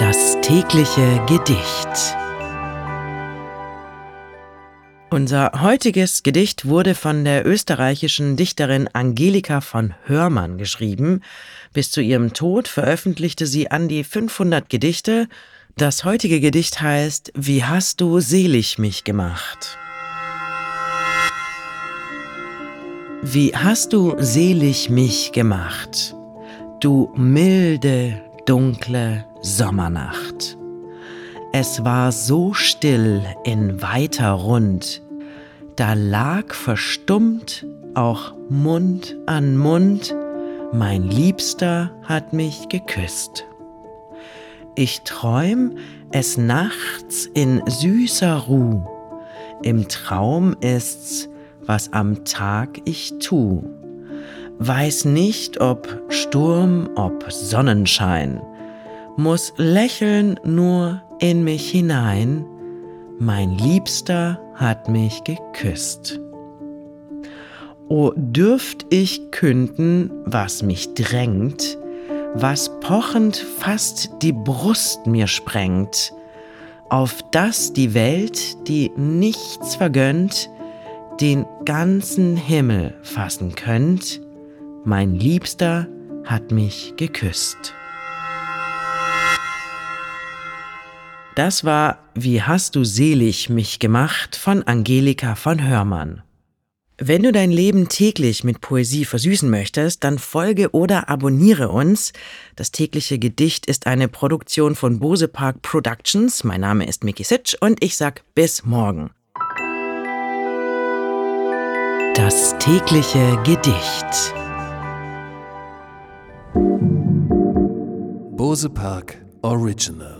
Das tägliche Gedicht. Unser heutiges Gedicht wurde von der österreichischen Dichterin Angelika von Hörmann geschrieben. Bis zu ihrem Tod veröffentlichte sie an die 500 Gedichte. Das heutige Gedicht heißt Wie hast du selig mich gemacht? Wie hast du selig mich gemacht, du milde, dunkle Sommernacht. Es war so still in weiter Rund, da lag verstummt auch Mund an Mund, mein Liebster hat mich geküsst. Ich träum es nachts in süßer Ruh, im Traum ist's, was am Tag ich tu. Weiß nicht, ob Sturm, ob Sonnenschein, muss lächeln nur in mich hinein, mein Liebster hat mich geküsst. O dürft ich künden, was mich drängt, was pochend fast die Brust mir sprengt, auf dass die Welt, die nichts vergönnt, den ganzen Himmel fassen könnt, mein Liebster hat mich geküsst. Das war Wie hast du selig mich gemacht von Angelika von Hörmann. Wenn du dein Leben täglich mit Poesie versüßen möchtest, dann folge oder abonniere uns. Das tägliche Gedicht ist eine Produktion von Bose Park Productions. Mein Name ist Miki Sitsch und ich sag bis morgen. Das tägliche Gedicht. Bose Park Original